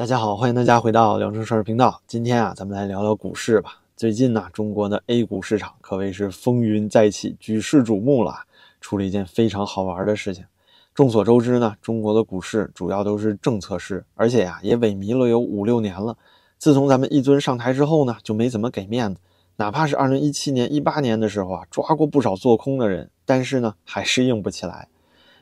大家好，欢迎大家回到聊城事儿频道。今天啊，咱们来聊聊股市吧。最近呢，中国的 A 股市场可谓是风云再起，举世瞩目了。出了一件非常好玩的事情。众所周知呢，中国的股市主要都是政策市，而且呀，也萎靡了有五六年了。自从咱们一尊上台之后呢，就没怎么给面子。哪怕是二零一七年、一八年的时候啊，抓过不少做空的人，但是呢，还是硬不起来。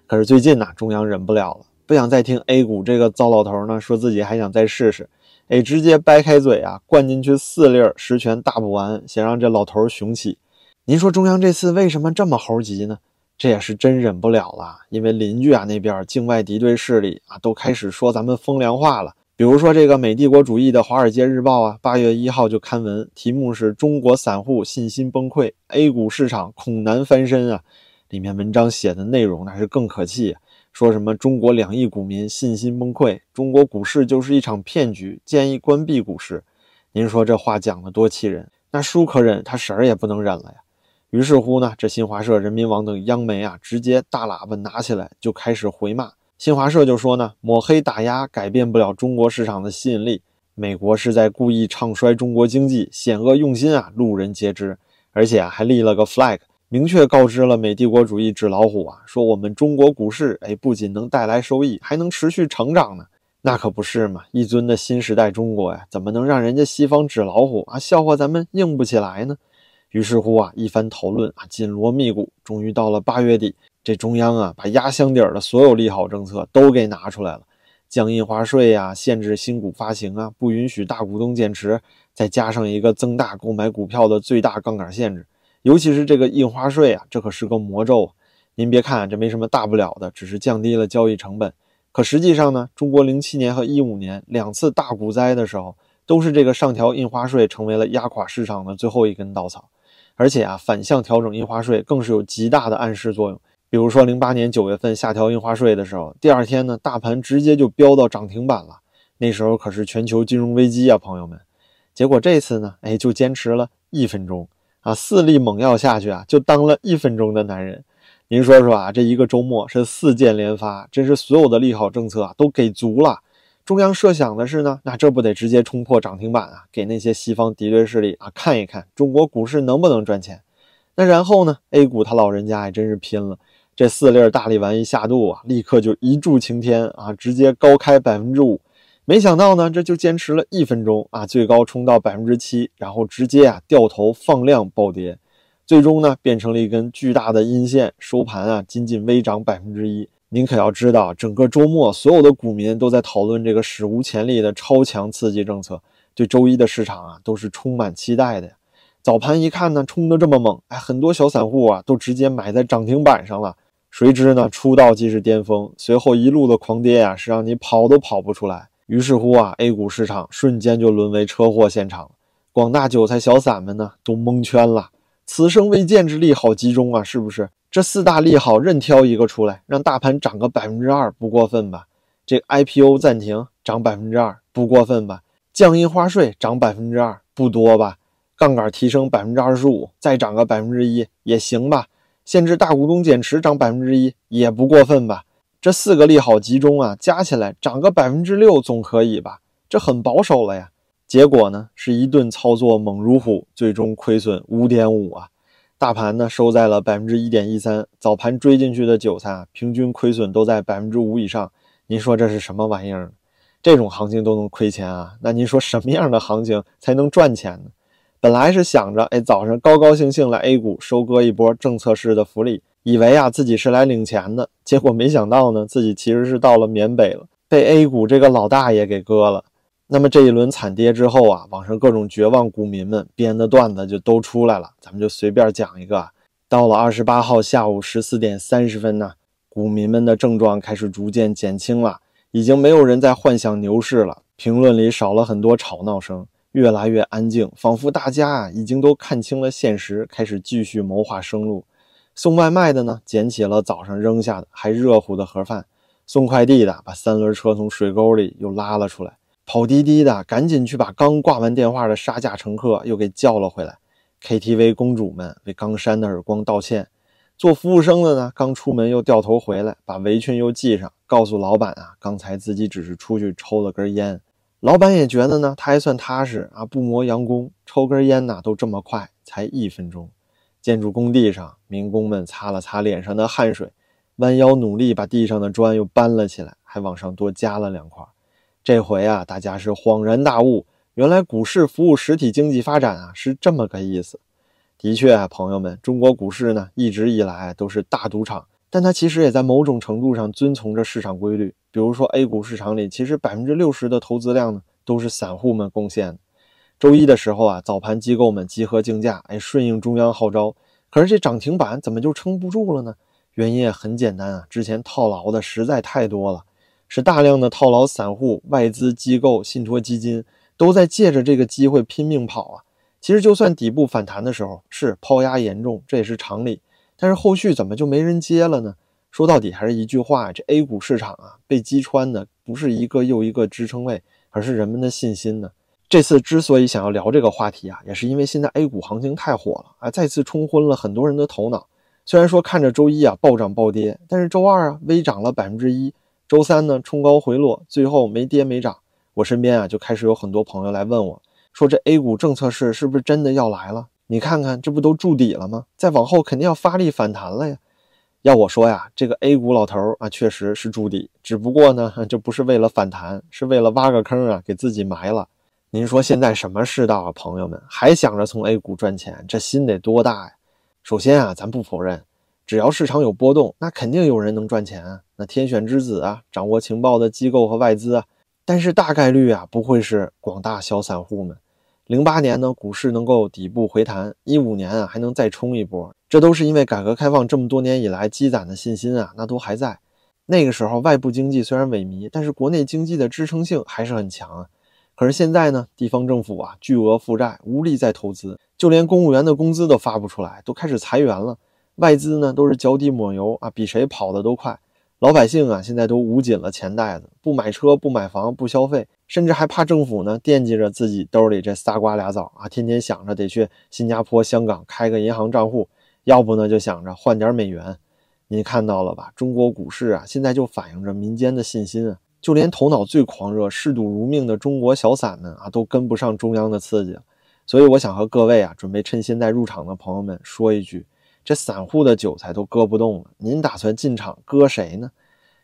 可是最近呢，中央忍不了了。不想再听 A 股这个糟老头呢，说自己还想再试试，哎，直接掰开嘴啊，灌进去四粒十全大补丸，想让这老头雄起。您说中央这次为什么这么猴急呢？这也是真忍不了了，因为邻居啊那边境外敌对势力啊都开始说咱们风凉话了。比如说这个美帝国主义的《华尔街日报》啊，八月一号就刊文，题目是中国散户信心崩溃，A 股市场恐难翻身啊。里面文章写的内容那是更可气。说什么中国两亿股民信心崩溃，中国股市就是一场骗局，建议关闭股市。您说这话讲的多气人？那叔可忍，他婶儿也不能忍了呀。于是乎呢，这新华社、人民网等央媒啊，直接大喇叭拿起来就开始回骂。新华社就说呢，抹黑打压改变不了中国市场的吸引力，美国是在故意唱衰中国经济，险恶用心啊，路人皆知。而且啊还立了个 flag。明确告知了美帝国主义纸老虎啊，说我们中国股市哎，不仅能带来收益，还能持续成长呢。那可不是嘛，一尊的新时代中国呀，怎么能让人家西方纸老虎啊笑话咱们硬不起来呢？于是乎啊，一番讨论啊，紧锣密鼓，终于到了八月底，这中央啊，把压箱底儿的所有利好政策都给拿出来了，降印花税呀，限制新股发行啊，不允许大股东减持，再加上一个增大购买股票的最大杠杆限制。尤其是这个印花税啊，这可是个魔咒。您别看这没什么大不了的，只是降低了交易成本。可实际上呢，中国零七年和一五年两次大股灾的时候，都是这个上调印花税成为了压垮市场的最后一根稻草。而且啊，反向调整印花税更是有极大的暗示作用。比如说零八年九月份下调印花税的时候，第二天呢，大盘直接就飙到涨停板了。那时候可是全球金融危机啊，朋友们。结果这次呢，哎，就坚持了一分钟。啊，四粒猛药下去啊，就当了一分钟的男人。您说说啊，这一个周末是四箭连发，真是所有的利好政策啊都给足了。中央设想的是呢，那这不得直接冲破涨停板啊，给那些西方敌对势力啊看一看中国股市能不能赚钱。那然后呢，A 股他老人家还真是拼了，这四粒大力丸一下肚啊，立刻就一柱擎天啊，直接高开百分之五。没想到呢，这就坚持了一分钟啊，最高冲到百分之七，然后直接啊掉头放量暴跌，最终呢变成了一根巨大的阴线，收盘啊仅仅微涨百分之一。您可要知道，整个周末所有的股民都在讨论这个史无前例的超强刺激政策，对周一的市场啊都是充满期待的呀。早盘一看呢，冲得这么猛，哎，很多小散户啊都直接买在涨停板上了。谁知呢，出道即是巅峰，随后一路的狂跌啊，是让你跑都跑不出来。于是乎啊，A 股市场瞬间就沦为车祸现场。广大韭菜小散们呢，都蒙圈了。此生未见之利好集中啊，是不是？这四大利好任挑一个出来，让大盘涨个百分之二，不过分吧？这 IPO 暂停涨百分之二，不过分吧？降印花税涨百分之二，不多吧？杠杆提升百分之二十五，再涨个百分之一也行吧？限制大股东减持涨百分之一，也不过分吧？这四个利好集中啊，加起来涨个百分之六总可以吧？这很保守了呀。结果呢，是一顿操作猛如虎，最终亏损五点五啊。大盘呢收在了百分之一点一三，早盘追进去的韭菜啊，平均亏损都在百分之五以上。您说这是什么玩意儿？这种行情都能亏钱啊？那您说什么样的行情才能赚钱呢？本来是想着，哎，早上高高兴兴来 A 股收割一波政策式的福利。以为啊自己是来领钱的，结果没想到呢，自己其实是到了缅北了，被 A 股这个老大爷给割了。那么这一轮惨跌之后啊，网上各种绝望股民们编的段子就都出来了，咱们就随便讲一个。到了二十八号下午十四点三十分呢，股民们的症状开始逐渐减轻了，已经没有人在幻想牛市了，评论里少了很多吵闹声，越来越安静，仿佛大家啊已经都看清了现实，开始继续谋划生路。送外卖的呢，捡起了早上扔下的还热乎的盒饭；送快递的把三轮车从水沟里又拉了出来；跑滴滴的赶紧去把刚挂完电话的杀价乘客又给叫了回来。；KTV 公主们为刚扇的耳光道歉；做服务生的呢，刚出门又掉头回来，把围裙又系上，告诉老板啊，刚才自己只是出去抽了根烟；老板也觉得呢，他还算踏实啊，不磨洋工，抽根烟呐都这么快，才一分钟。建筑工地上，民工们擦了擦脸上的汗水，弯腰努力把地上的砖又搬了起来，还往上多加了两块。这回啊，大家是恍然大悟，原来股市服务实体经济发展啊，是这么个意思。的确啊，朋友们，中国股市呢，一直以来都是大赌场，但它其实也在某种程度上遵从着市场规律。比如说 A 股市场里，其实百分之六十的投资量呢，都是散户们贡献的。周一的时候啊，早盘机构们集合竞价，哎，顺应中央号召。可是这涨停板怎么就撑不住了呢？原因也很简单啊，之前套牢的实在太多了，是大量的套牢散户、外资机构、信托基金都在借着这个机会拼命跑啊。其实就算底部反弹的时候是抛压严重，这也是常理，但是后续怎么就没人接了呢？说到底还是一句话，这 A 股市场啊，被击穿的不是一个又一个支撑位，而是人们的信心呢。这次之所以想要聊这个话题啊，也是因为现在 A 股行情太火了啊，再次冲昏了很多人的头脑。虽然说看着周一啊暴涨暴跌，但是周二啊微涨了百分之一，周三呢冲高回落，最后没跌没涨。我身边啊就开始有很多朋友来问我，说这 A 股政策市是不是真的要来了？你看看这不都筑底了吗？再往后肯定要发力反弹了呀。要我说呀，这个 A 股老头啊确实是筑底，只不过呢 这不是为了反弹，是为了挖个坑啊给自己埋了。您说现在什么世道啊，朋友们还想着从 A 股赚钱，这心得多大呀？首先啊，咱不否认，只要市场有波动，那肯定有人能赚钱啊。那天选之子啊，掌握情报的机构和外资啊，但是大概率啊，不会是广大小散户们。零八年呢，股市能够底部回弹，一五年啊还能再冲一波，这都是因为改革开放这么多年以来积攒的信心啊，那都还在。那个时候外部经济虽然萎靡，但是国内经济的支撑性还是很强啊。可是现在呢，地方政府啊，巨额负债，无力再投资，就连公务员的工资都发不出来，都开始裁员了。外资呢，都是脚底抹油啊，比谁跑得都快。老百姓啊，现在都捂紧了钱袋子，不买车，不买房，不消费，甚至还怕政府呢惦记着自己兜里这仨瓜俩枣啊，天天想着得去新加坡、香港开个银行账户，要不呢就想着换点美元。您看到了吧？中国股市啊，现在就反映着民间的信心啊。就连头脑最狂热、嗜赌如命的中国小散们啊，都跟不上中央的刺激，所以我想和各位啊，准备趁现在入场的朋友们说一句：这散户的韭菜都割不动了，您打算进场割谁呢？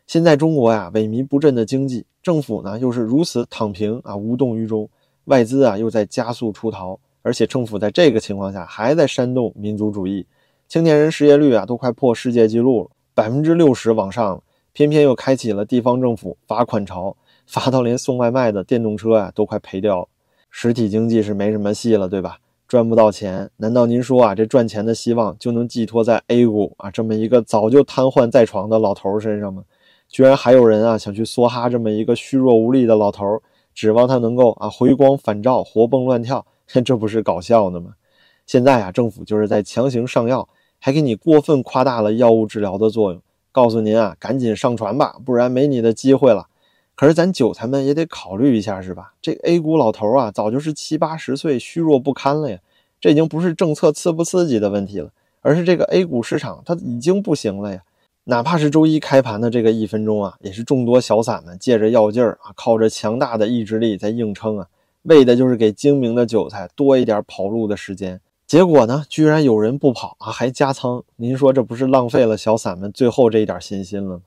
现在中国呀，萎靡不振的经济，政府呢又是如此躺平啊，无动于衷，外资啊又在加速出逃，而且政府在这个情况下还在煽动民族主义，青年人失业率啊都快破世界纪录了，百分之六十往上了。偏偏又开启了地方政府罚款潮，罚到连送外卖的电动车啊都快赔掉了。实体经济是没什么戏了，对吧？赚不到钱，难道您说啊，这赚钱的希望就能寄托在 A 股啊这么一个早就瘫痪在床的老头身上吗？居然还有人啊想去梭哈这么一个虚弱无力的老头，指望他能够啊回光返照、活蹦乱跳，这不是搞笑呢吗？现在啊，政府就是在强行上药，还给你过分夸大了药物治疗的作用。告诉您啊，赶紧上船吧，不然没你的机会了。可是咱韭菜们也得考虑一下，是吧？这 A 股老头啊，早就是七八十岁，虚弱不堪了呀。这已经不是政策刺不刺激的问题了，而是这个 A 股市场它已经不行了呀。哪怕是周一开盘的这个一分钟啊，也是众多小散们借着药劲儿啊，靠着强大的意志力在硬撑啊，为的就是给精明的韭菜多一点跑路的时间。结果呢，居然有人不跑啊，还加仓！您说这不是浪费了小散们最后这一点信心了吗？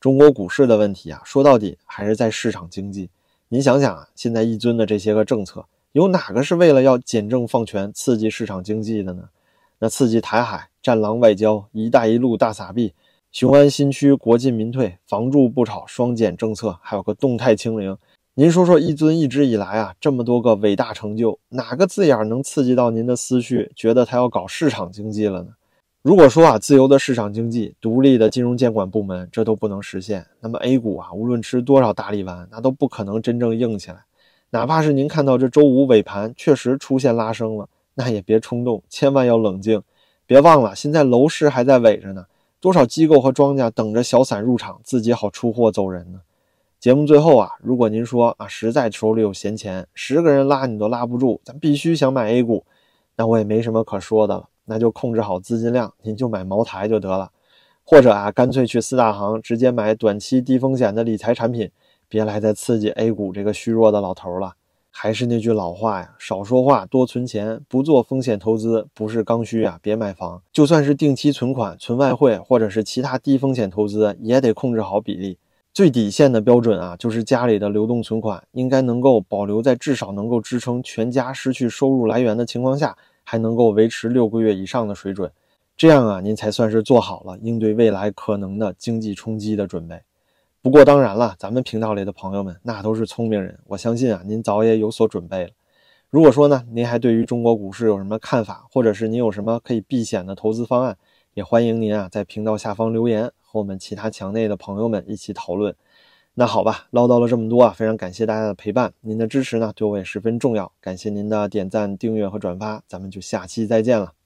中国股市的问题啊，说到底还是在市场经济。您想想啊，现在一尊的这些个政策，有哪个是为了要简政放权、刺激市场经济的呢？那刺激台海、战狼外交、一带一路大撒币、雄安新区国进民退、房住不炒双减政策，还有个动态清零。您说说，一尊一直以来啊，这么多个伟大成就，哪个字眼能刺激到您的思绪，觉得他要搞市场经济了呢？如果说啊，自由的市场经济、独立的金融监管部门，这都不能实现，那么 A 股啊，无论吃多少大力丸，那都不可能真正硬起来。哪怕是您看到这周五尾盘确实出现拉升了，那也别冲动，千万要冷静。别忘了，现在楼市还在萎着呢，多少机构和庄家等着小散入场，自己好出货走人呢？节目最后啊，如果您说啊，实在手里有闲钱，十个人拉你都拉不住，咱必须想买 A 股，那我也没什么可说的了，那就控制好资金量，您就买茅台就得了，或者啊，干脆去四大行直接买短期低风险的理财产品，别来再刺激 A 股这个虚弱的老头了。还是那句老话呀，少说话，多存钱，不做风险投资，不是刚需啊，别买房。就算是定期存款、存外汇，或者是其他低风险投资，也得控制好比例。最底线的标准啊，就是家里的流动存款应该能够保留在至少能够支撑全家失去收入来源的情况下，还能够维持六个月以上的水准。这样啊，您才算是做好了应对未来可能的经济冲击的准备。不过当然了，咱们频道里的朋友们那都是聪明人，我相信啊，您早也有所准备了。如果说呢，您还对于中国股市有什么看法，或者是您有什么可以避险的投资方案，也欢迎您啊在频道下方留言，和我们其他墙内的朋友们一起讨论。那好吧，唠叨了这么多啊，非常感谢大家的陪伴，您的支持呢对我也十分重要，感谢您的点赞、订阅和转发，咱们就下期再见了。